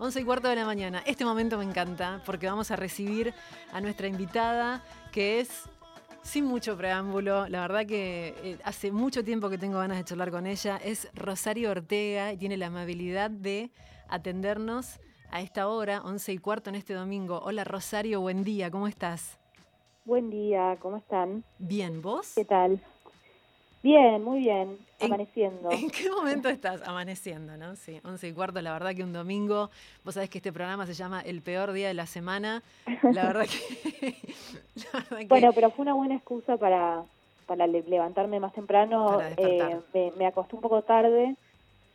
11 y cuarto de la mañana. Este momento me encanta porque vamos a recibir a nuestra invitada que es sin mucho preámbulo, la verdad que eh, hace mucho tiempo que tengo ganas de charlar con ella. Es Rosario Ortega y tiene la amabilidad de atendernos a esta hora, 11 y cuarto en este domingo. Hola Rosario, buen día, ¿cómo estás? Buen día, ¿cómo están? Bien, ¿vos? ¿Qué tal? Bien, muy bien, amaneciendo. ¿En qué momento estás? Amaneciendo, ¿no? Sí, 11 y cuarto, la verdad que un domingo, vos sabés que este programa se llama El peor día de la semana, la verdad que... Bueno, pero fue una buena excusa para, para levantarme más temprano, eh, me, me, acosté un poco tarde,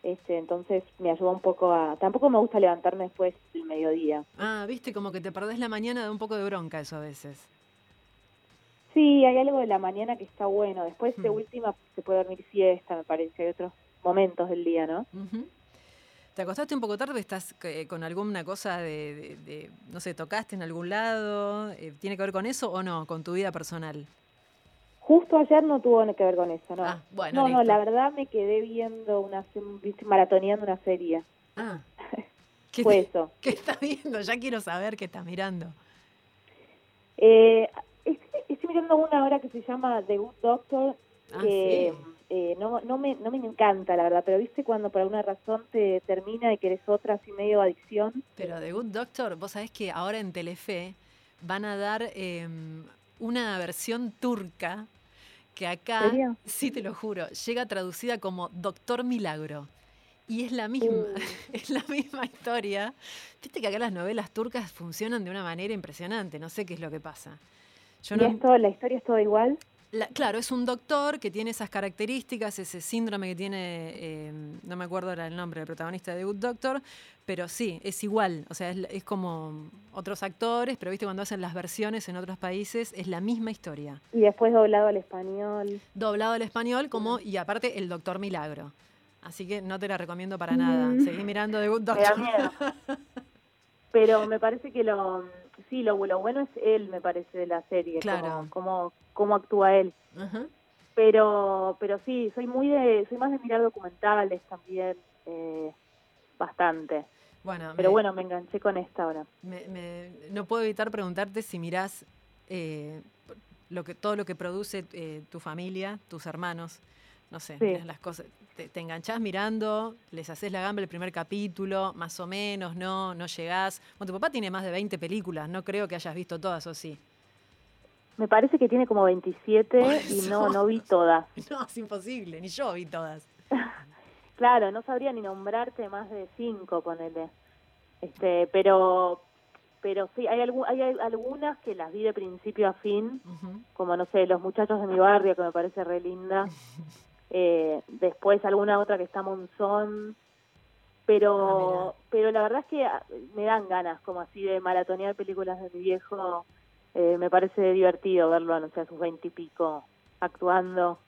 este, entonces me ayudó un poco a... Tampoco me gusta levantarme después del mediodía. Ah, viste, como que te perdés la mañana de un poco de bronca eso a veces. Sí, hay algo de la mañana que está bueno. Después de última se puede dormir siesta, me parece. Hay otros momentos del día, ¿no? ¿Te acostaste un poco tarde? ¿Estás eh, con alguna cosa de, no sé, tocaste en algún lado? Eh, ¿Tiene que ver con eso o no, con tu vida personal? Justo ayer no tuvo que ver con eso, ¿no? Ah, bueno, no, no, la verdad me quedé viendo una, maratoneando una serie. Ah, ¿qué, Fue eso. ¿Qué estás viendo? Ya quiero saber qué estás mirando. Eh, mirando una hora que se llama The Good Doctor, ah, que eh, no, no, me, no me encanta, la verdad, pero viste cuando por alguna razón te termina y que eres otra así medio adicción. Pero The Good Doctor, vos sabés que ahora en Telefe van a dar em, una versión turca que acá, sí te lo juro, llega traducida como Doctor Milagro. Y es la misma, uh. es la misma historia. Viste que acá las novelas turcas funcionan de una manera impresionante, no sé qué es lo que pasa. ¿Y esto, la historia es todo igual? claro, es un doctor que tiene esas características, ese síndrome que tiene, em, no me acuerdo ahora el nombre del protagonista de Good Doctor, pero sí, es igual, o sea, es, como otros actores, pero viste cuando hacen las versiones en otros países, es la misma historia. Y después doblado al español. Doblado al español, como, y aparte el Doctor Milagro. Así que no te la recomiendo para nada. Mm. Seguí mirando The Good Doctor. pero me parece que lo sí, lo, bueno es él, me parece, de la serie, claro. cómo, cómo, actúa él. Pero pero sí, soy muy de, soy más de mirar documentales también, eh, bastante. Bueno, pero bueno, me enganché con esta ahora. Me, no puedo evitar preguntarte si mirás eh, lo que, todo lo que produce eh, tu familia, tus hermanos, no sé, las cosas te, te, enganchás mirando, les haces la gamba el primer capítulo, más o menos, no, no llegás. Bueno, tu papá tiene más de 20 películas, no creo que hayas visto todas, ¿o sí? Me parece que tiene como 27 y no, no vi todas. No, es imposible, ni yo vi todas. claro, no sabría ni nombrarte más de 5, ponele. Este, pero pero sí, hay, hay algunas que las vi de principio a fin, como no sé, Los muchachos de mi barrio, que me parece re linda. eh, después alguna otra que está Monzón, pero ah, pero la verdad es que ah, me dan ganas como así de maratonear películas de mi viejo, eh, me parece divertido verlo, no sé, a sus veintipico actuando,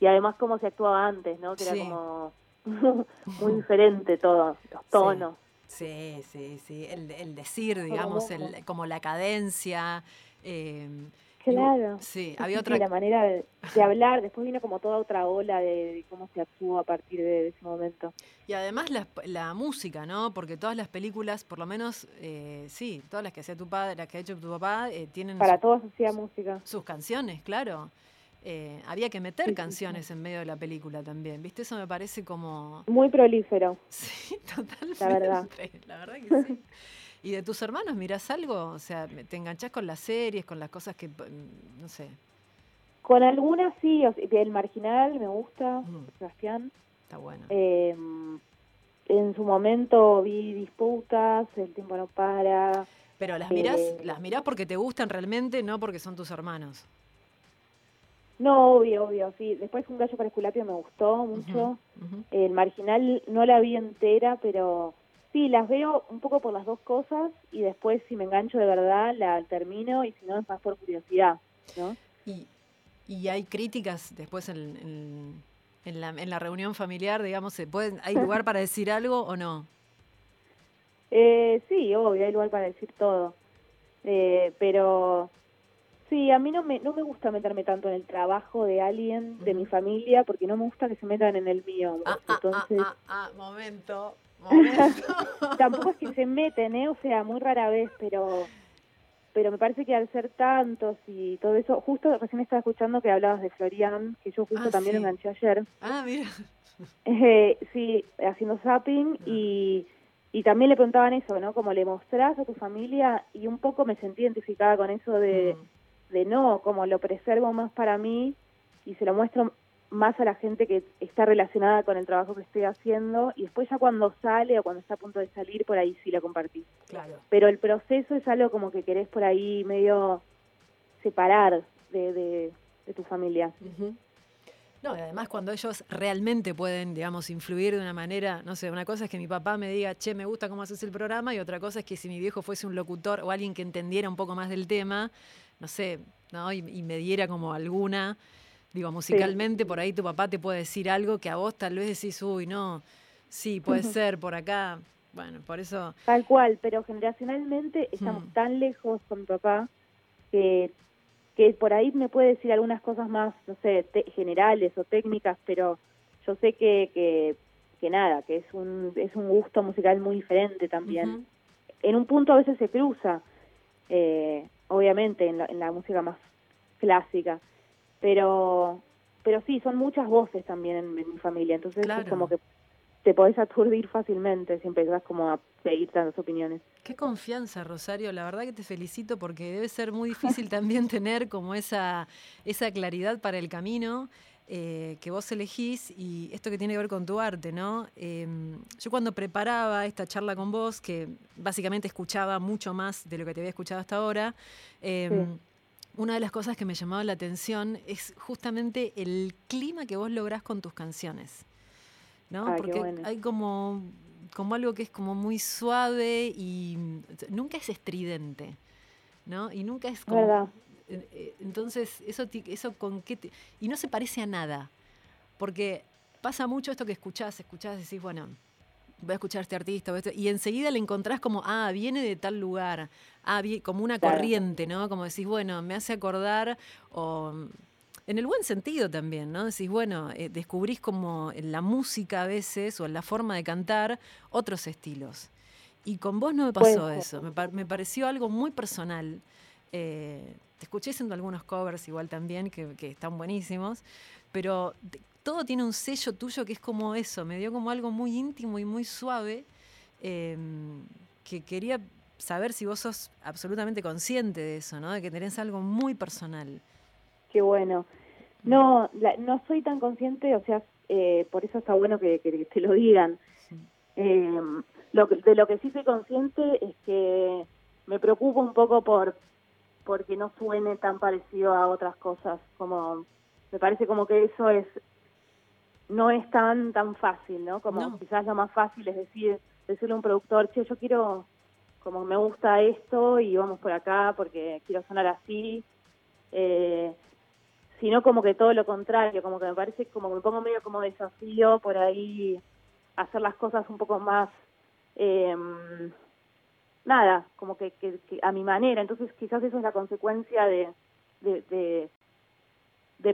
y además cómo se actuaba antes, ¿no? Que era como muy diferente todo, los tonos. Sí, sí, sí, El, el decir, digamos, el, como la cadencia. Eh, Claro. Sí, había otra. la manera de, hablar, después vino como toda otra ola de, cómo se actuó a partir de, ese momento. Y además la, la, música, ¿no? Porque todas las películas, por lo menos, eh, sí, todas las que hacía tu padre, las que ha hecho tu papá, eh, tienen. Para todos hacía música. Sus canciones, claro. Eh, había que meter canciones en medio de la película también, ¿viste? Eso me parece como... Muy prolífero. Sí, totalmente. La verdad. La verdad que sí. ¿Y de tus hermanos mirás algo? O sea, ¿te enganchás con las series, con las cosas que, mm, no sé? Con algunas sí, el marginal me gusta, mm. Sebastián. Está bueno. Em, en su momento vi disputas, el tiempo no para. Pero las mirás, eh, las mirás porque te gustan realmente, no porque son tus hermanos. No, obvio, obvio, sí. Después un gallo para esculapio me gustó mucho. El marginal no la vi entera, pero Sí, las veo un poco por las dos cosas y después si me engancho de verdad la termino y si no es más por curiosidad, ¿no? Y, y hay críticas después en, en, la, en la reunión familiar, digamos, ¿se pueden, ¿hay lugar para decir algo o no? Eh, sí, obvio, hay lugar para decir todo. Eh, pero sí, a mí no me, no me gusta meterme tanto en el trabajo de alguien de mi familia porque no me gusta que se metan en el mío. Ah, ah, ah, Entonces... ah, ah, momento Tampoco es que se meten, ¿eh? O sea, muy rara vez, pero pero me parece que al ser tantos y todo eso, justo recién estaba escuchando que hablabas de Florian, que yo justo ah, también enganché ayer. Ah, mira. Eh, sí, haciendo zapping ah. y, y también le preguntaban eso, ¿no? Como le mostrás a tu familia y un poco me sentí identificada con eso de, mm. de no, como lo preservo más para mí y se lo muestro más a la gente que está relacionada con el trabajo que estoy haciendo y después ya cuando sale o cuando está a punto de salir, por ahí sí lo compartís. Claro. Pero el proceso es algo como que querés por ahí medio separar de, de, tu familia. No, y además cuando ellos realmente pueden, digamos, influir de una manera, no sé, una cosa es que mi papá me diga, che, me gusta cómo haces el programa, y otra cosa es que si mi viejo fuese un locutor o alguien que entendiera un poco más del tema, no sé, ¿no? y me diera como alguna Digo, musicalmente por ahí tu papá te puede decir algo que a vos tal vez decís, uy, no, sí, puede ser por acá. Bueno, por eso... Tal cual, pero generacionalmente estamos tan lejos con mi papá que, que por ahí me puede decir algunas cosas más, no sé, generales o técnicas, pero yo sé que, que, que, nada, que es un, es un gusto musical muy diferente también. En un punto a veces se cruza, eh, obviamente, en la, en la música más clásica pero pero sí, son muchas voces también en, mi familia, entonces es como que te podés aturdir fácilmente si empezás como a seguir tantas opiniones. Qué confianza, Rosario, la verdad que te felicito porque debe ser muy difícil también tener como esa, esa claridad para el camino. Eh, que vos elegís y esto que tiene que ver con tu arte, ¿no? Em, yo cuando preparaba esta charla con vos, que básicamente escuchaba mucho más de lo que te había escuchado hasta ahora, em, una de las cosas que me llamaba la atención es justamente el clima que vos lográs con tus canciones. ¿no? Ah, Porque hay como, como algo que es como muy suave y nunca es estridente, ¿no? Y nunca es como... Eh, entonces, eso, eso con qué... y no se parece a nada, porque pasa mucho esto que escuchás, escuchás y decís, bueno, voy a escuchar a este artista, y enseguida le encontrás como, ah, viene de tal lugar, ah, como una corriente, ¿no? Como decís, bueno, me hace acordar, o en el buen sentido también, ¿no? Decís, bueno, eh, descubrís como en la música a veces, o en la forma de cantar, otros estilos. Y con vos no me pasó eso, me, pareció algo muy personal. Eh, te escuché haciendo algunos covers igual también, que, que están buenísimos, pero todo tiene un sello tuyo que es como eso, me dio como algo muy íntimo y muy suave, em, que quería saber si vos sos absolutamente consciente de eso, ¿no? De que tenés algo muy personal. Qué bueno. No, no soy tan consciente, o sea, eh, por eso está bueno que, te lo digan. Em, lo de lo que sí soy consciente es que me preocupo un poco por porque no suene tan parecido a otras cosas, como me parece como que eso es no es tan tan fácil, ¿no? Como quizás lo más fácil es decir, decirle a un productor, che, yo quiero, como me gusta esto y vamos por acá porque quiero sonar así, eh, sino como que todo lo contrario, como que me parece como que me pongo medio como desafío por ahí hacer las cosas un poco más, eh, nada, como que, que, a mi manera, entonces quizás eso es la consecuencia de, de de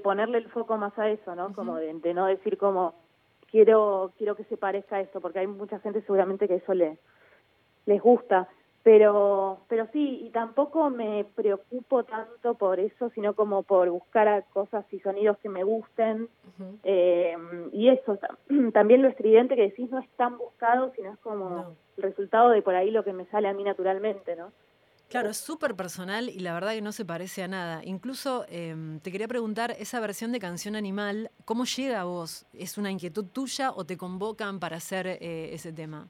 ponerle el foco más a eso, ¿no? Como de, no decir como quiero quiero que se parezca a esto, porque hay mucha gente seguramente que eso le, les gusta, pero pero sí, y tampoco me preocupo tanto por eso, sino como por buscar cosas y sonidos que me gusten, eh, y eso, también lo estridente que decís no es tan buscado, sino es como el resultado de por ahí lo que me sale a mí naturalmente, ¿no? Claro, es súper personal y la verdad que no se parece a nada. Incluso em, te quería preguntar, esa versión de Canción Animal, ¿cómo llega a vos? ¿Es una inquietud tuya o te convocan para hacer eh, ese tema?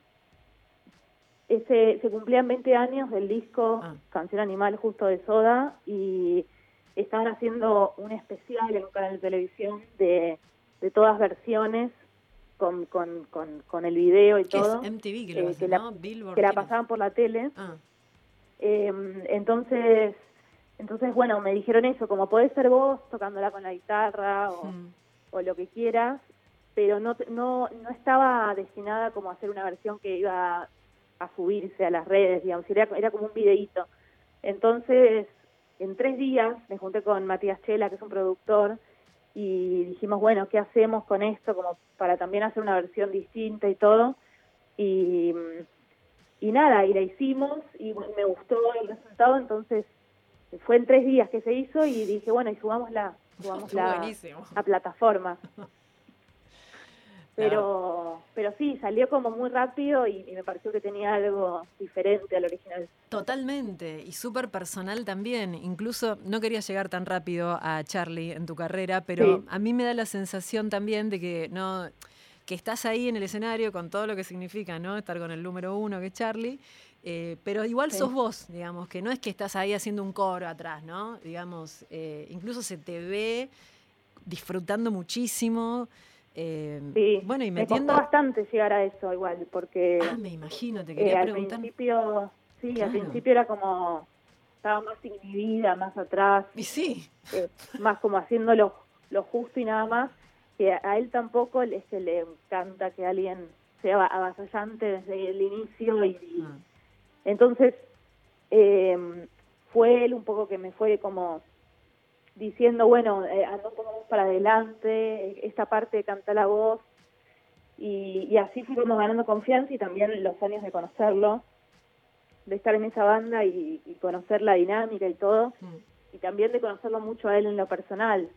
Ese, se cumplían 20 años del disco ah. Canción Animal justo de Soda y estaban haciendo un especial en un canal de televisión de, de todas versiones con, con, con, el video y todo. Es MTV que, eh, la, que la pasaban por la tele. Ah. Em, entonces, entonces, bueno, me dijeron eso, como podés ser vos tocándola con la guitarra o, o lo que quieras, pero no, no, no estaba destinada como a hacer una versión que iba a subirse a las redes, digamos, era, era como un videíto. Entonces, en tres días me junté con Matías Chela, que es un productor, y dijimos, bueno, ¿qué hacemos con esto? Como para también hacer una versión distinta y todo. Y, y nada, y la hicimos y me gustó el resultado, entonces fue en tres días que se hizo y dije, bueno, y subámosla, subámosla a plataforma. Pero, pero sí, salió como muy rápido y, me pareció que tenía algo diferente al original. Totalmente, y súper personal también. Incluso no quería llegar tan rápido a Charlie en tu carrera, pero a mí me da la sensación también de que no que estás ahí en el escenario con todo lo que significa, ¿no? Estar con el número uno que es Charlie. Eh, pero igual sos vos, digamos, que no es que estás ahí haciendo un coro atrás, ¿no? Digamos, eh, incluso se te ve disfrutando muchísimo. Eh, sí, bueno, y metiendo... me costó bastante llegar a eso igual, porque... Ah, me imagino, te quería preguntar. Al principio, sí, al principio era como, estaba más inhibida, más atrás. Y sí. más como haciendo lo, justo y nada más, que a él tampoco que le encanta que alguien sea avasallante desde el inicio y... Ah. Entonces, eh, fue él un poco que me fue como diciendo, bueno, eh, anda un poco más para adelante, esta parte de cantar la voz, y, así fuimos ganando confianza y también los años de conocerlo, de estar en esa banda y, conocer la dinámica y todo, mm. y también de conocerlo mucho a él en lo personal.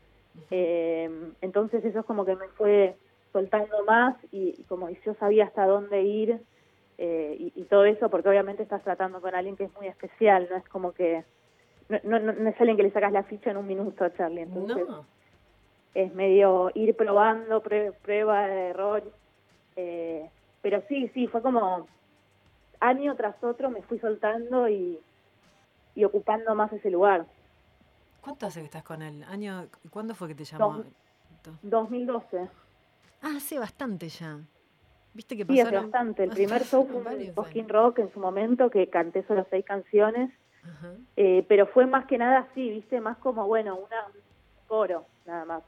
Eh, entonces eso es como que me fue soltando más y, como yo sabía hasta dónde ir eh, y, todo eso, porque obviamente estás tratando con alguien que es muy especial, no es como que no, no, no es alguien que le sacas la ficha en un minuto a Charlie, entonces es medio ir probando, prueba, de error, eh, pero sí, sí, fue como año tras otro me fui soltando y, y ocupando más ese lugar. ¿Cuánto hace que estás con él? ¿Año, ¿Cuándo fue que te llamó? 2012. Ah, hace bastante ya. ¿Viste que pasaron? Sí, hace bastante. El primer show fue un Rock en su momento, que canté solo seis canciones. Eh, pero fue más que nada así, ¿viste? Más como, bueno, una, un coro, nada más.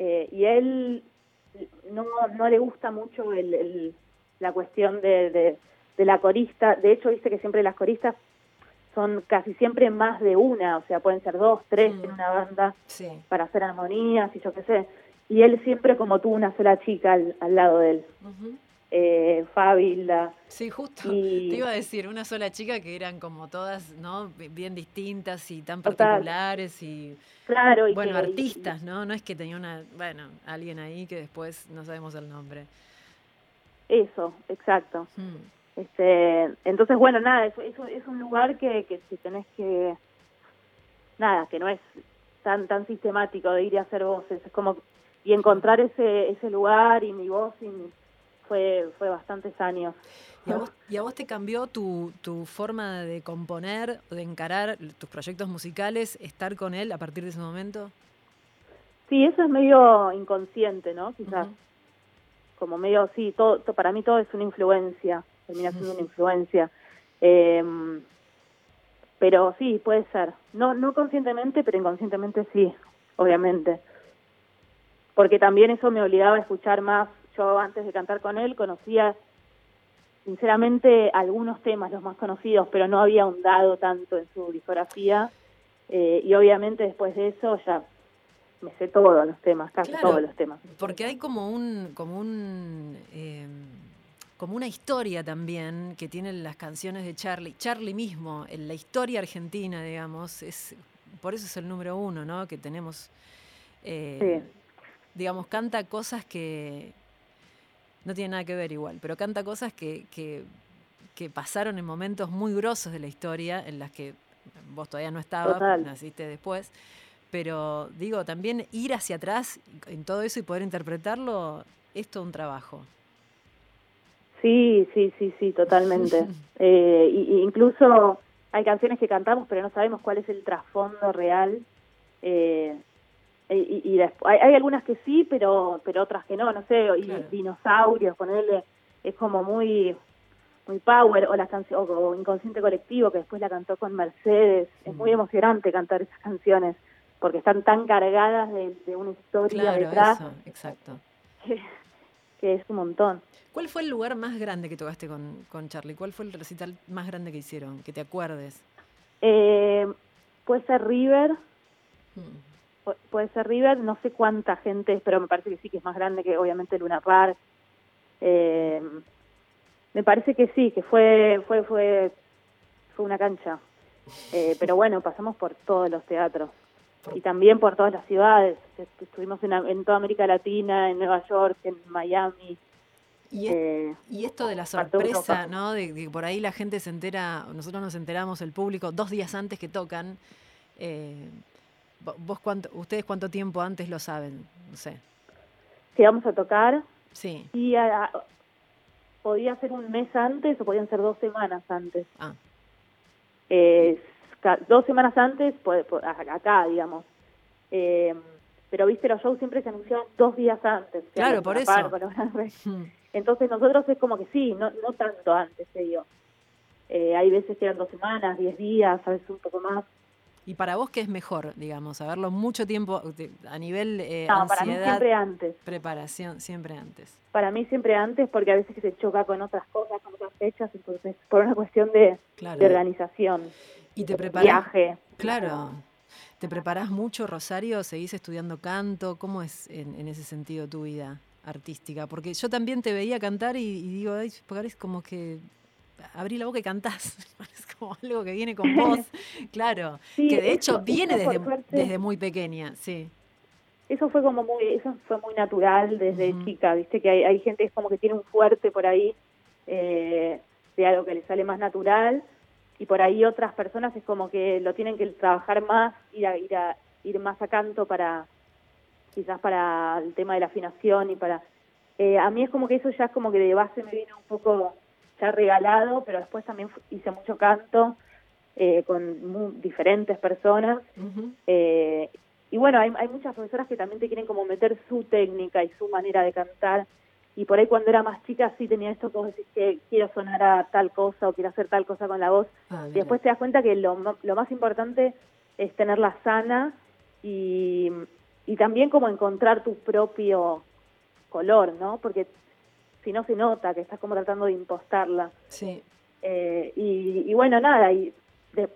Eh, y él no, no le gusta mucho el, la cuestión de, de, la corista. De hecho, viste que siempre las coristas son casi siempre más de una, o sea, pueden ser dos, tres en una banda para hacer armonías y yo qué sé. Y él siempre como tuvo una sola chica al, al lado de él eh, Fábila. Sí, justo. Te iba a decir, una sola chica que eran como todas, ¿no? Bien distintas y tan particulares y. Claro, bueno, artistas, ¿no? No es que tenía una, bueno, alguien ahí que después no sabemos el nombre. Eso, exacto. Hmm. Este, entonces, bueno, nada, es un lugar que, que, tenés que, nada, que no es tan tan sistemático de ir y hacer voces, es como y encontrar ese ese lugar y mi voz y fue, fue bastantes años. ¿Y a, vos, te cambió tu, tu forma de componer, de encarar tus proyectos musicales, estar con él a partir de ese momento? Sí, eso es medio inconsciente, ¿no? Quizás. Como medio, sí, todo, para mí todo es una influencia, termina siendo una influencia. Em, pero sí, puede ser. No, no conscientemente, pero inconscientemente sí, obviamente. Porque también eso me obligaba a escuchar más yo antes de cantar con él conocía sinceramente algunos temas, los más conocidos, pero no había ahondado tanto en su discografía. Eh, y obviamente después de eso ya me sé todos los temas, casi todos los temas. Porque hay como un, como un em, como una historia también que tienen las canciones de Charlie. Charlie mismo, en la historia argentina, digamos, es por eso es el número uno, ¿no? Que tenemos, eh, digamos, canta cosas que, no tiene nada que ver igual, pero canta cosas que, que, pasaron en momentos muy grosos de la historia, en las que vos todavía no estabas, naciste después. Pero digo, también ir hacia atrás en todo eso y poder interpretarlo es todo un trabajo. Sí, sí, sí, sí, totalmente. eh, incluso hay canciones que cantamos, pero no sabemos cuál es el trasfondo real. Eh, y, y después, hay, algunas que sí, pero pero otras que no, no sé, y dinosaurios, ponerle, es como muy muy power, o las canciones, o, Inconsciente Colectivo, que después la cantó con Mercedes, es muy mm. emocionante cantar esas canciones, porque están tan cargadas de, una historia detrás. exacto. Que, es un montón. ¿Cuál fue el lugar más grande que tocaste con, con Charlie? ¿Cuál fue el recital más grande que hicieron? Que te acuerdes. Eh, puede ser River. Mm puede ser River, no sé cuánta gente, pero me parece que sí que es más grande que obviamente Luna Park. Eh, Me parece que sí, que fue fue fue fue una cancha. Eh, pero bueno, pasamos por todos los teatros y también por todas las ciudades. Estuvimos en, en toda América Latina, en Nueva York, en Miami. Y, eh, y, esto de la sorpresa, ¿no? De, que por ahí la gente se entera, nosotros nos enteramos, el público, dos días antes que tocan. Eh, ¿Vos cuánto, ustedes cuánto tiempo antes lo saben? No sé. Que vamos a tocar. Sí. Y podía ser un mes antes o podían ser dos semanas antes. Ah. Eh, dos semanas antes, acá, digamos. Eh, pero viste, los shows siempre se anunciaban dos días antes. Claro, por eso. Hmm. Entonces nosotros es como que sí, no, no tanto antes, se dio. Eh, hay veces que eran dos semanas, diez días, a veces un poco más. ¿Y para vos qué es mejor, digamos, saberlo mucho tiempo a nivel eh, no, para mí siempre antes. Preparación, siempre antes. Para mí siempre antes porque a veces se choca con otras cosas, con otras fechas, entonces por una cuestión de, de organización. Y te preparas. Viaje. Claro. ¿Te preparas mucho, Rosario? ¿Seguís estudiando canto? ¿Cómo es en, ese sentido tu vida artística? Porque yo también te veía cantar y, digo, ay, es como que abrí la boca y cantás. Es como algo que viene con vos. claro. que de hecho viene desde, desde muy pequeña, sí. Eso fue como muy, eso fue muy natural desde chica, viste que hay, hay gente que es como que tiene un fuerte por ahí eh, de algo que le sale más natural y por ahí otras personas es como que lo tienen que trabajar más, ir a, ir a ir más a canto para quizás para el tema de la afinación y para eh, a mí es como que eso ya es como que de base me viene un poco ya regalado, pero después también hice mucho canto eh, con diferentes personas. eh, y bueno, hay, hay muchas profesoras que también te quieren como meter su técnica y su manera de cantar y por ahí cuando era más chica sí tenía esto como decir que quiero sonar a tal cosa o quiero hacer tal cosa con la voz. Ah, y después te das cuenta que lo, lo más importante es tenerla sana y, y también como encontrar tu propio color, ¿no? Porque si no se nota que estás como tratando de impostarla. Sí. Eh, y, y, bueno, nada, y de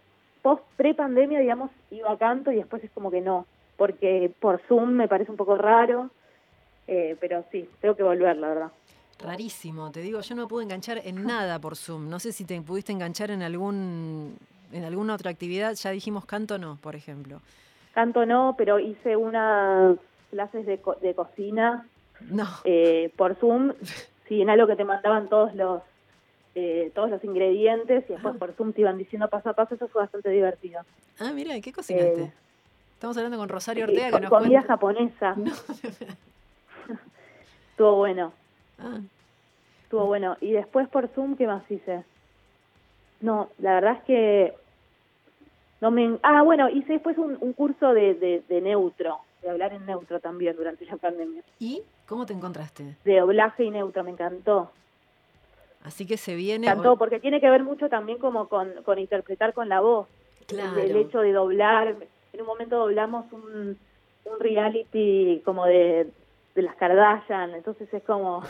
post pre-pandemia, digamos, iba a canto y después es como que no, porque por Zoom me parece un poco raro eh, pero sí, tengo que volver, la verdad. Rarísimo, te digo, yo no pude enganchar en nada por Zoom. No sé si te pudiste enganchar en algún en alguna otra actividad. Ya dijimos canto no, por ejemplo. Canto no, pero hice unas clases de, de cocina no. Eh, por Zoom. Sí, en algo que te mandaban todos los eh, todos los ingredientes y después ah. por Zoom te iban diciendo paso a paso. Eso fue bastante divertido. Ah, mira, ¿qué cocinaste? Estamos hablando con Rosario Ortega. que nos comida japonesa. Estuvo bueno. Ah. Estuvo bueno. Y después por Zoom, ¿qué más hice? No, la verdad es que no me... Ah, bueno, hice después un, curso de, de, neutro, de hablar en neutro también durante la pandemia. ¿Y cómo te encontraste? De doblaje y neutro, me encantó. Así que se viene... Me encantó, porque tiene que ver mucho también como con, con interpretar con la voz. Claro. El, hecho de doblar. En un momento doblamos un, un reality como de, de las Kardashian, entonces es como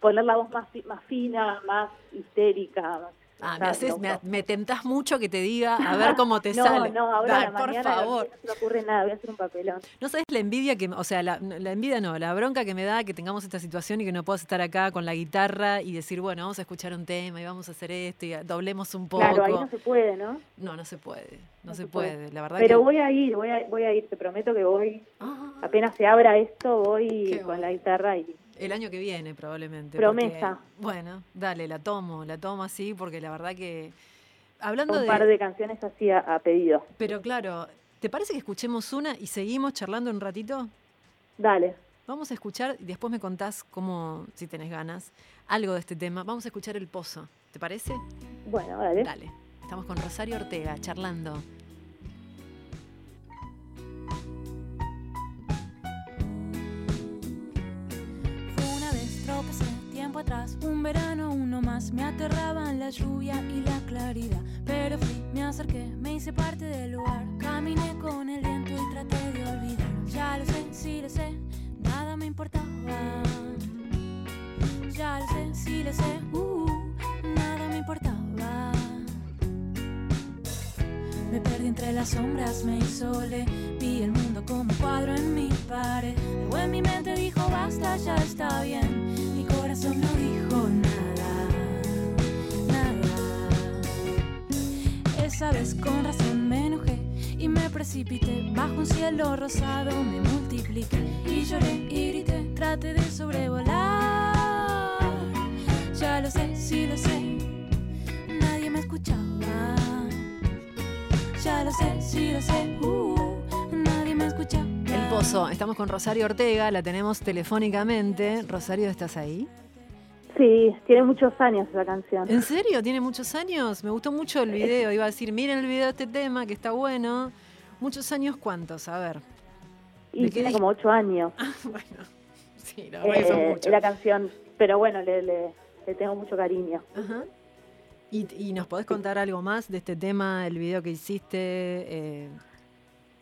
poner la voz más, más fina, más histérica, Ah, me, haces, me, tentás mucho que te diga a ver cómo te sale. No, ahora por favor. no se me ocurre nada, voy a hacer un papelón. No sabes la envidia que, o sea, la, envidia no, la bronca que me da que tengamos esta situación y que no puedas estar acá con la guitarra y decir, bueno, vamos a escuchar un tema y vamos a hacer esto y doblemos un poco. Claro, ahí no se puede, ¿no? No, no se puede, no, se, puede. la verdad. Pero voy a ir, voy a, voy a ir, te prometo que voy. Ah. Apenas se abra esto, voy con la guitarra y el año que viene, probablemente. Promesa. bueno, dale, la tomo, la tomo así, porque la verdad que. Hablando Un par de canciones así a, pedido. Pero claro, ¿te parece que escuchemos una y seguimos charlando un ratito? Dale. Vamos a escuchar y después me contás cómo, si tenés ganas, algo de este tema. Vamos a escuchar El Pozo. ¿Te parece? Bueno, dale. Dale. Estamos con Rosario Ortega charlando. Me aterraban la lluvia y la claridad. Pero fui, me acerqué, me hice parte del lugar. Caminé con el viento y traté de olvidar. Ya lo sé, sí lo sé, nada me importaba. Ya lo sé, sí lo sé, uh, nada me importaba. Me perdí entre las sombras, me isolé. Vi el mundo como cuadro en mi pared. Luego en mi mente dijo basta, ya está bien. Esa vez con razón me enojé y me precipité. Bajo un cielo rosado me multipliqué y lloré y grité. Traté de sobrevolar. Ya lo sé, sí lo sé. Nadie me escuchaba. Ya lo sé, sí lo sé. Uh, nadie me escuchaba. El Pozo, estamos con Rosario Ortega, la tenemos telefónicamente. Rosario, ¿estás ahí? Sí, tiene muchos años esa canción. ¿En serio? ¿Tiene muchos años? Me gustó mucho el video. Iba a decir, miren el video de este tema, que está bueno. ¿Muchos años cuántos? A ver. Y tiene como ocho años. Ah, bueno, sí, la verdad que son Eh, muchos. la canción, pero bueno, le, le- le tengo mucho cariño. Ajá. ¿Y, y nos podés contar algo más de este tema, el video que hiciste? Eh,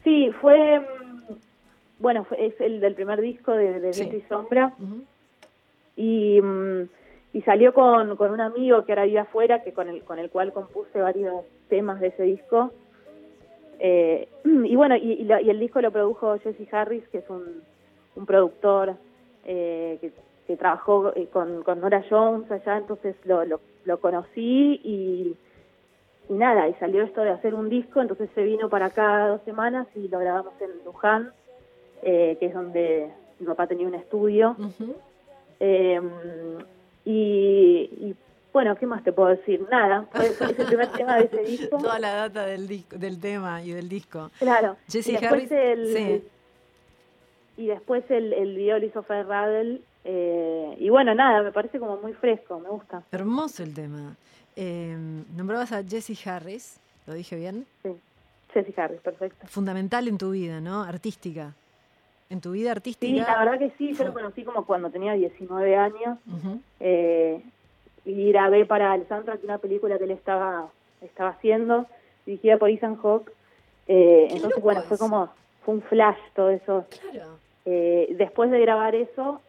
Sí, fue, mm, bueno, fue, es el del primer disco de, de Sí. Viento y Sombra ujú. y, mm, y salió con, con un amigo que ahora vive afuera, que con el, con el cual compuse varios temas de ese disco. Eh, y bueno, y, y la- y el disco lo produjo Jesse Harris, que es un, un productor eh, que, que trabajó eh, con, con Nora Jones allá, entonces lo, lo, lo conocí y, y nada, y salió esto de hacer un disco, entonces se vino para acá dos semanas y lo grabamos en Luján, eh, que es donde mi papá tenía un estudio. Eh, y, y, bueno, ¿qué más te puedo decir? Nada, fue, fue- es el primer tema de ese disco. Toda la data del, disco, del tema y del disco. Claro. Jesse y después Harris, el, sí. y después el, el video lo hizo Fred Radel. eh, y bueno, nada, me parece como muy fresco, me gusta. Hermoso el tema. Eh, nombrabas a Jessie Harris, ¿lo dije bien? Sí. Jesse Harris, perfecto. Fundamental en tu vida, ¿no? Artística. En tu vida Sí, artística. la verdad que sí, yo lo conocí como cuando tenía 19 años. Eh, y grabé para el soundtrack una película que él estaba, estaba haciendo, dirigida por Ethan Hawke. Eh, entonces, bueno, fue como, fue un flash todo eso. Claro. Eh, después de grabar eso,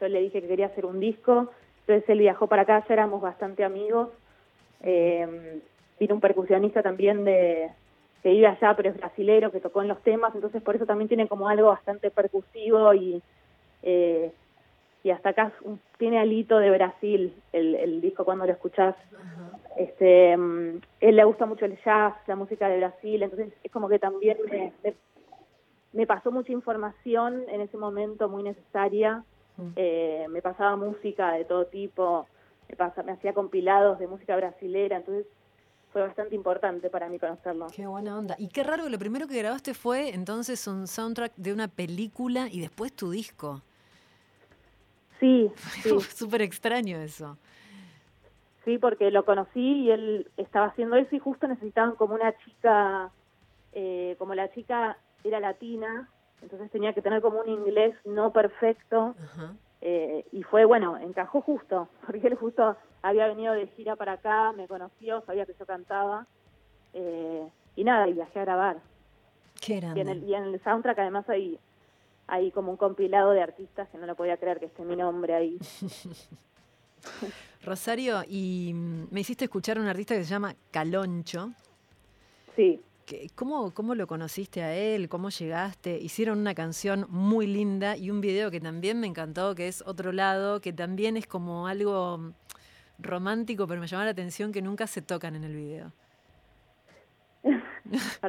yo le dije que quería hacer un disco, entonces él viajó para acá, ya éramos bastante amigos. Eh, vino un percusionista también de que vive allá, pero es brasilero, que tocó en los temas, entonces por eso también tiene como algo bastante percusivo y eh, y hasta acá tiene alito de Brasil el, el disco cuando lo escuchás. Este, mm, él le gusta mucho el jazz, la música de Brasil, entonces es como que también me, me, me pasó mucha información en ese momento muy necesaria. Eh, me pasaba música de todo tipo, me, pasa, me hacía compilados de música brasilera, entonces fue bastante importante para mí conocerlo. Qué buena onda. Y qué raro que lo primero que grabaste fue entonces un soundtrack de una película y después tu disco. Sí, sí. Súper extraño eso. Sí, porque lo conocí y él estaba haciendo eso y justo necesitaban como una chica, eh, como la chica era latina, entonces tenía que tener como un inglés no perfecto eh, y fue, bueno, encajó justo, porque él justo había venido de gira para acá, me conoció, sabía que yo cantaba eh, y nada, y viajé a grabar. Qué Y en, el, y en el soundtrack además hay, hay como un compilado de artistas que no lo podía creer que esté mi nombre ahí. Rosario, y mm, me hiciste escuchar a un artista que se llama Caloncho. Sí. ¿Cómo, ¿Cómo lo conociste a él? ¿Cómo llegaste? Hicieron una canción muy linda y un video que también me encantó, que es Otro Lado, que también es como algo romántico, pero me llamó la atención que nunca se tocan en el video.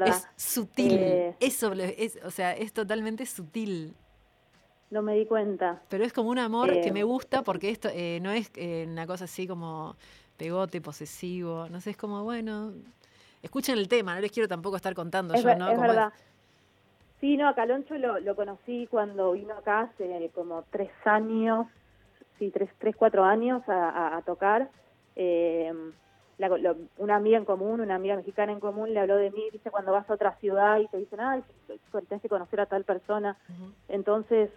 Es sutil. Eh. Eso, es, o sea, es totalmente sutil. No me di cuenta. Pero es como un amor que Eh. me gusta porque esto eh, no es una cosa así como pegote, posesivo. No sé, es como, bueno, escuchen el tema, no les quiero tampoco estar contando Es, yo, ¿no? es Como verdad. Sí, no, a Caloncho lo, lo conocí cuando vino acá hace como tres años, sí, tres, tres cuatro años a, a- a tocar. Eh, la- lo- una amiga en común, una amiga mexicana en común le habló de mí, dice, cuando vas a otra ciudad y te dicen, ay, tenés que conocer a tal persona. Entonces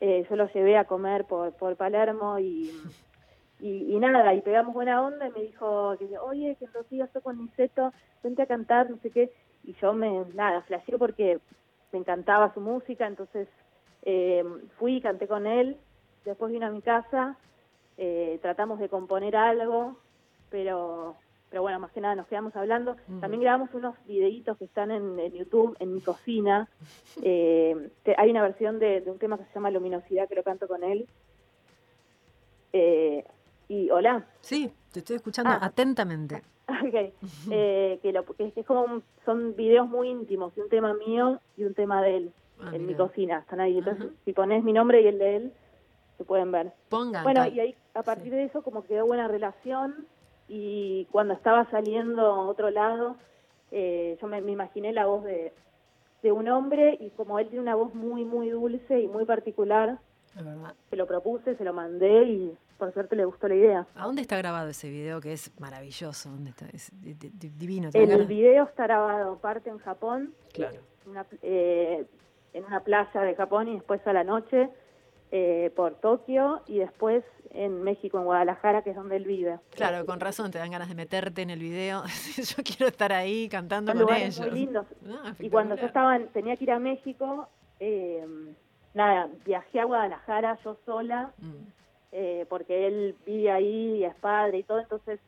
eh, yo lo llevé a comer por, por Palermo y, y, y nada, y pegamos buena onda y me dijo, oye, que en dos días estoy con Niceto, vente a cantar, no sé qué. Y yo me, nada, flasheé porque me encantaba su música, entonces eh, fui, canté con él, después vino a mi casa, eh, tratamos de componer algo, pero pero bueno, más que nada nos quedamos hablando. También grabamos unos videitos que están en, en YouTube, en mi cocina. Eh, hay una versión de, de un tema que se llama Luminosidad, que lo canto con él. Eh, y hola, Sí, te estoy escuchando Ah. atentamente. Okay. Eh, que, lo, que es como son videos muy íntimos, un tema mío y un tema de él ah, en mi cocina, están ahí. Entonces, si pones mi nombre y el de él, se pueden ver. Pongan. Bueno, y ahí a partir de eso como quedó buena relación y cuando estaba saliendo a otro lado, eh, yo me, imaginé la voz de, de un hombre y como él tiene una voz muy, muy dulce y muy particular, se lo propuse, se lo mandé y por suerte le gustó la idea. ¿A dónde está grabado ese video que es maravilloso? ¿Dónde está? Es divino. El video está grabado parte en Japón, claro. Eh, en una playa de Japón y después a la noche eh, por Tokio y después en México, en Guadalajara, que es donde él vive. Claro, con razón, te dan ganas de meterte en el video. yo quiero estar ahí cantando con ellos. Muy lindos. Ah, y cuando yo estaba, tenía que ir a México, eh, nada, viajé a Guadalajara yo sola, mm. eh, porque él vive ahí y es padre y todo, entonces,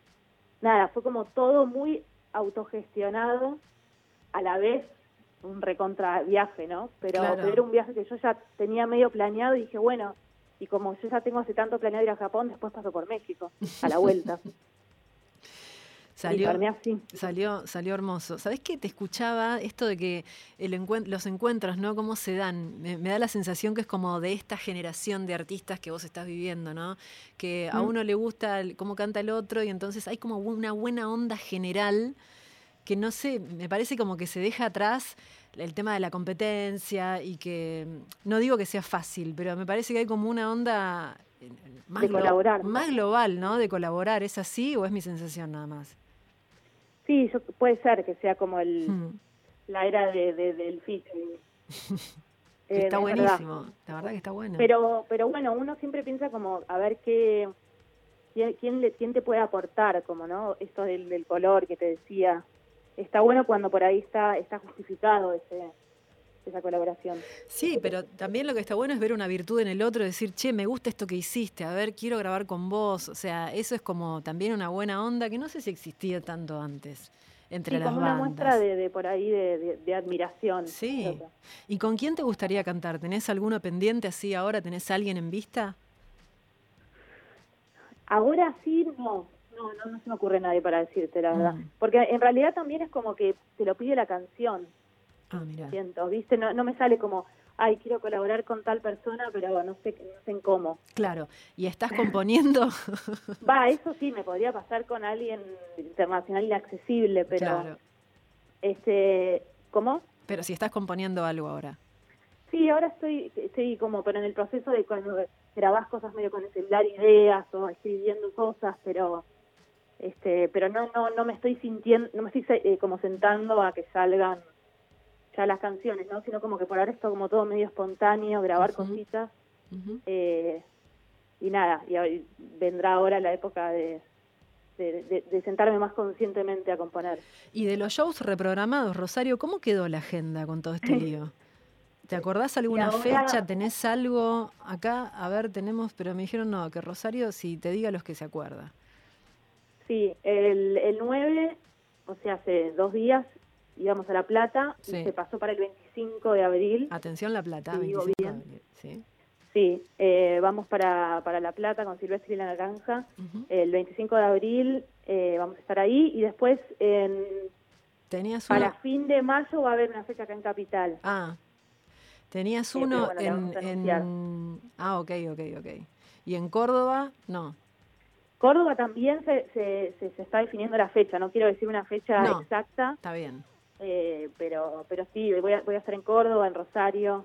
nada, fue como todo muy autogestionado, a la vez un recontra viaje, ¿no? Pero, era un viaje que yo ya tenía medio planeado y dije, bueno, y como yo ya tengo hace tanto planeado ir a Japón, después paso por México, a la vuelta. Salió, salió, salió hermoso. ¿Sabés qué? Te escuchaba esto de que el los encuentros, ¿no? ¿Cómo se dan? Me, da la sensación que es como de esta generación de artistas que vos estás viviendo, ¿no? Que a mm. uno le gusta cómo canta el otro y entonces hay como una buena onda general que no sé, me parece como que se deja atrás el tema de la competencia y que no digo que sea fácil, pero me parece que hay como una onda eh, más, colaborar, más global, ¿no? De colaborar. ¿Es así o es mi sensación nada más? Sí, puede ser que sea como el hmm. la era de, del featuring. está buenísimo, la verdad que está bueno. Pero, pero bueno, uno siempre piensa como a ver qué, quién, le, quién te puede aportar, como no, esto del, del color que te decía. Está bueno cuando por ahí está, está justificado ese, esa colaboración. Sí, pero también lo que está bueno es ver una virtud en el otro, decir, che, me gusta esto que hiciste, a ver, quiero grabar con vos. O sea, eso es como también una buena onda que no sé si existía tanto antes entre las como una muestra de, por ahí de, admiración. Sí. ¿Y con quién te gustaría cantar? ¿Tenés alguno pendiente así ahora? ¿Tenés alguien en vista? Ahora sí, no. No, no, se me ocurre nadie para decirte la verdad. Mm. Porque en realidad también es como que te lo pide la canción. Ah, mira. Siento, ¿viste? No, no me sale como, ay, quiero colaborar con tal persona, pero no sé, no sé en cómo. Claro, ¿y estás componiendo? Va, eso sí, me podría pasar con alguien internacional inaccesible, pero... Claro. Este, ¿Cómo? Pero si estás componiendo algo ahora. Sí, ahora estoy, estoy como, pero en el proceso de cuando grabás cosas medio con el celular, ideas o escribiendo cosas, pero este pero no no no me estoy sintiendo no me estoy eh, como sentando a que salgan ya las canciones, ¿no? Sino como que por ahora esto como todo medio espontáneo, grabar cositas. Eh, y nada, y vendrá ahora la época de, de, sentarme más conscientemente a componer. Y de los shows reprogramados, Rosario, ¿cómo quedó la agenda con todo este lío? ¿Te acordás alguna fecha? ¿Tenés algo acá? A ver, tenemos, pero me dijeron no, que Rosario, si te diga los que se acuerda. Sí, el, el 9, o sea, hace dos días, íbamos a La Plata y se pasó para el 25 de abril. Atención La Plata, Sí, sí eh, vamos para, para La Plata con Silvestre y la Naranja. El 25 de abril eh, vamos a estar ahí y después en... Tenías Para fin de mayo va a haber una fecha acá en Capital. Ah, tenías uno en, en... Ah, ok, ok, ok. ¿Y en Córdoba? No. Córdoba también se, se, se, está definiendo la fecha, no quiero decir una fecha exacta. Está bien. Eh, pero pero sí, voy a, voy a estar en Córdoba, en Rosario.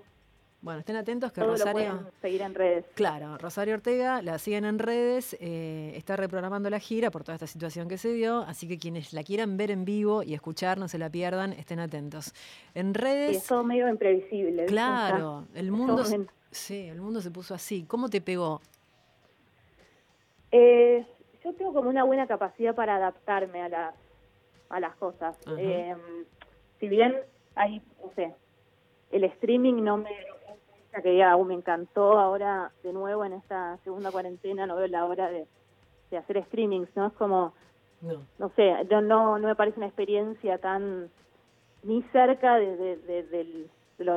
Bueno, estén atentos que Rosario. seguir en redes. Claro, Rosario Ortega la siguen en redes, eh, está reprogramando la gira por toda esta situación que se dio, así que quienes la quieran ver en vivo y escuchar, no se la pierdan, estén atentos. En redes. es todo medio imprevisible. Claro, el mundo. Sí, el mundo se puso así. ¿Cómo te pegó? Eh, yo tengo como una buena capacidad para adaptarme a las, a las cosas si bien hay, no sé, el streaming no me que ya me encantó ahora de nuevo en esta segunda cuarentena, no veo la hora de, hacer streamings, ¿no? Es como, no, no sé, no, no, me parece una experiencia tan ni cerca de, del,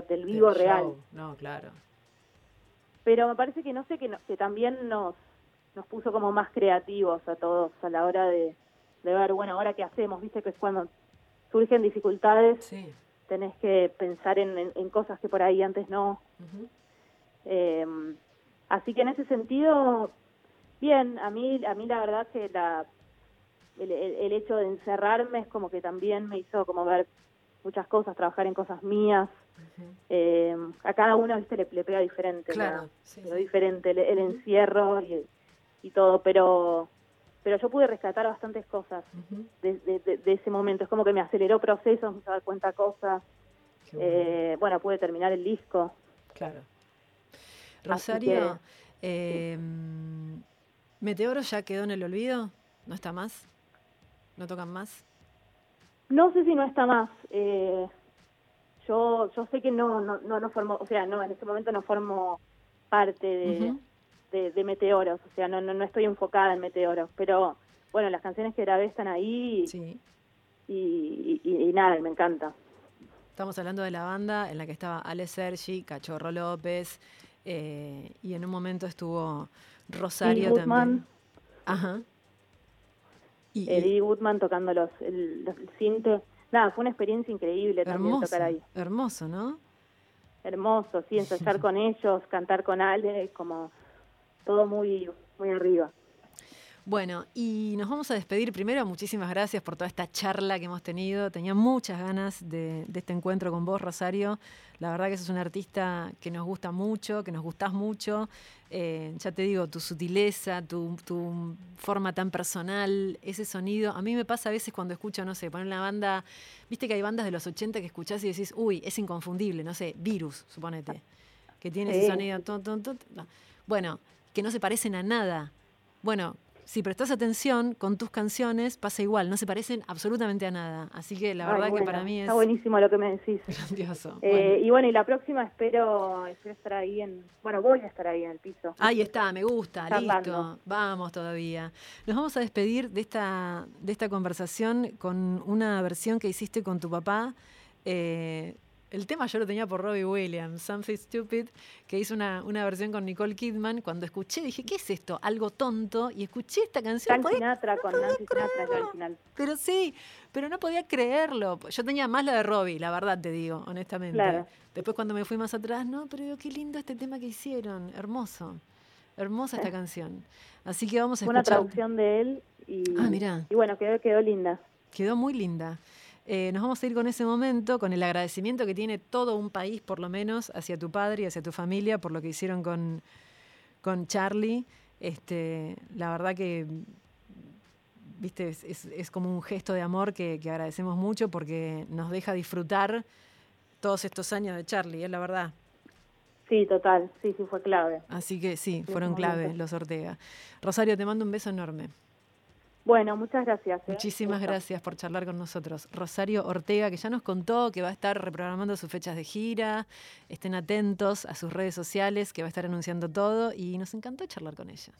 del vivo real. No, claro. Pero me parece que no sé, que, que también nos, nos puso como más creativos a todos a la hora de, de ver, bueno, ahora qué hacemos, viste que es cuando surgen dificultades, tenés que pensar en, cosas que por ahí antes no. eh, así que en ese sentido, bien, a mí, a mí la verdad que la, el, hecho de encerrarme es como que también me hizo como ver muchas cosas, trabajar en cosas mías. eh, a cada uno ¿viste? Le, pega diferente, claro, lo diferente el, encierro y, y todo, pero pero yo pude rescatar bastantes cosas de, ese momento. Es como que me aceleró procesos, me hizo dar cuenta cosas. Eh, bueno. pude terminar el disco. Claro. Rosario, eh, ¿Meteoro ya quedó en el olvido? ¿No está más? ¿No tocan más? No sé si no está más. Eh, yo yo sé que no no no, no formo, o sea, no en ese momento no formo parte de, de, Meteoros, o sea, no, no, no estoy enfocada en Meteoros, pero bueno, las canciones que grabé están ahí y, y, nada, me encanta. Estamos hablando de la banda en la que estaba Ale Sergi, Cachorro López, eh, y en un momento estuvo Rosario también. Ajá. Y, Eddie Woodman tocando los, el, Nada, fue una experiencia increíble también tocar ahí. Hermoso, ¿no? Hermoso, sí, ensayar con ellos, cantar con Ale, como todo muy, muy arriba. Bueno, y nos vamos a despedir. Primero, muchísimas gracias por toda esta charla que hemos tenido. Tenía muchas ganas de, este encuentro con vos, Rosario. La verdad que sos un artista que nos gusta mucho, que nos gustás mucho. Eh, ya te digo, tu sutileza, tu, tu, forma tan personal, ese sonido. A mí me pasa a veces cuando escucho, no sé, poner una banda, viste que hay bandas de los 80 que escuchás y decís, uy, es inconfundible, no sé, Virus, suponete, que tiene ese sonido. Bueno, que no se parecen a nada. Bueno, si prestas atención con tus canciones, pasa igual, no se parecen absolutamente a nada. Así que la verdad que para mí es. Está buenísimo lo que me decís. Grandioso. Eh, y bueno, y la próxima espero, estar ahí en. Bueno, voy a estar ahí en el piso. Ahí está, me gusta, listo. Vamos todavía. Nos vamos a despedir de esta, de esta conversación con una versión que hiciste con tu papá. Eh, el tema yo lo tenía por Robbie Williams, Something Stupid, que hizo una, una, versión con Nicole Kidman. Cuando escuché dije, ¿qué es esto? Algo tonto. Y escuché esta canción. Sinatra con Nancy Sinatra al final. Pero sí, pero no podía creerlo. Yo tenía más la de Robbie, la verdad te digo, honestamente. Después cuando me fui más atrás, no, pero digo, qué lindo este tema que hicieron. Hermoso. Hermosa esta canción. Así que vamos a escuchar. Una traducción de él y, ah, mira. y bueno, quedó, quedó linda. Quedó muy linda. Eh, nos vamos a ir con ese momento, con el agradecimiento que tiene todo un país, por lo menos, hacia tu padre y hacia tu familia por lo que hicieron con, con Charlie. Este, la verdad que viste, es, como un gesto de amor que, agradecemos mucho porque nos deja disfrutar todos estos años de Charlie, es la verdad. Sí, total, sí, sí, fue clave. Así que sí, fueron clave los Ortega. Rosario, te mando un beso enorme. Bueno, muchas gracias. ¿eh? Muchísimas gracias por charlar con nosotros. Rosario Ortega, que ya nos contó que va a estar reprogramando sus fechas de gira. Estén atentos a sus redes sociales, que va a estar anunciando todo y nos encantó charlar con ella.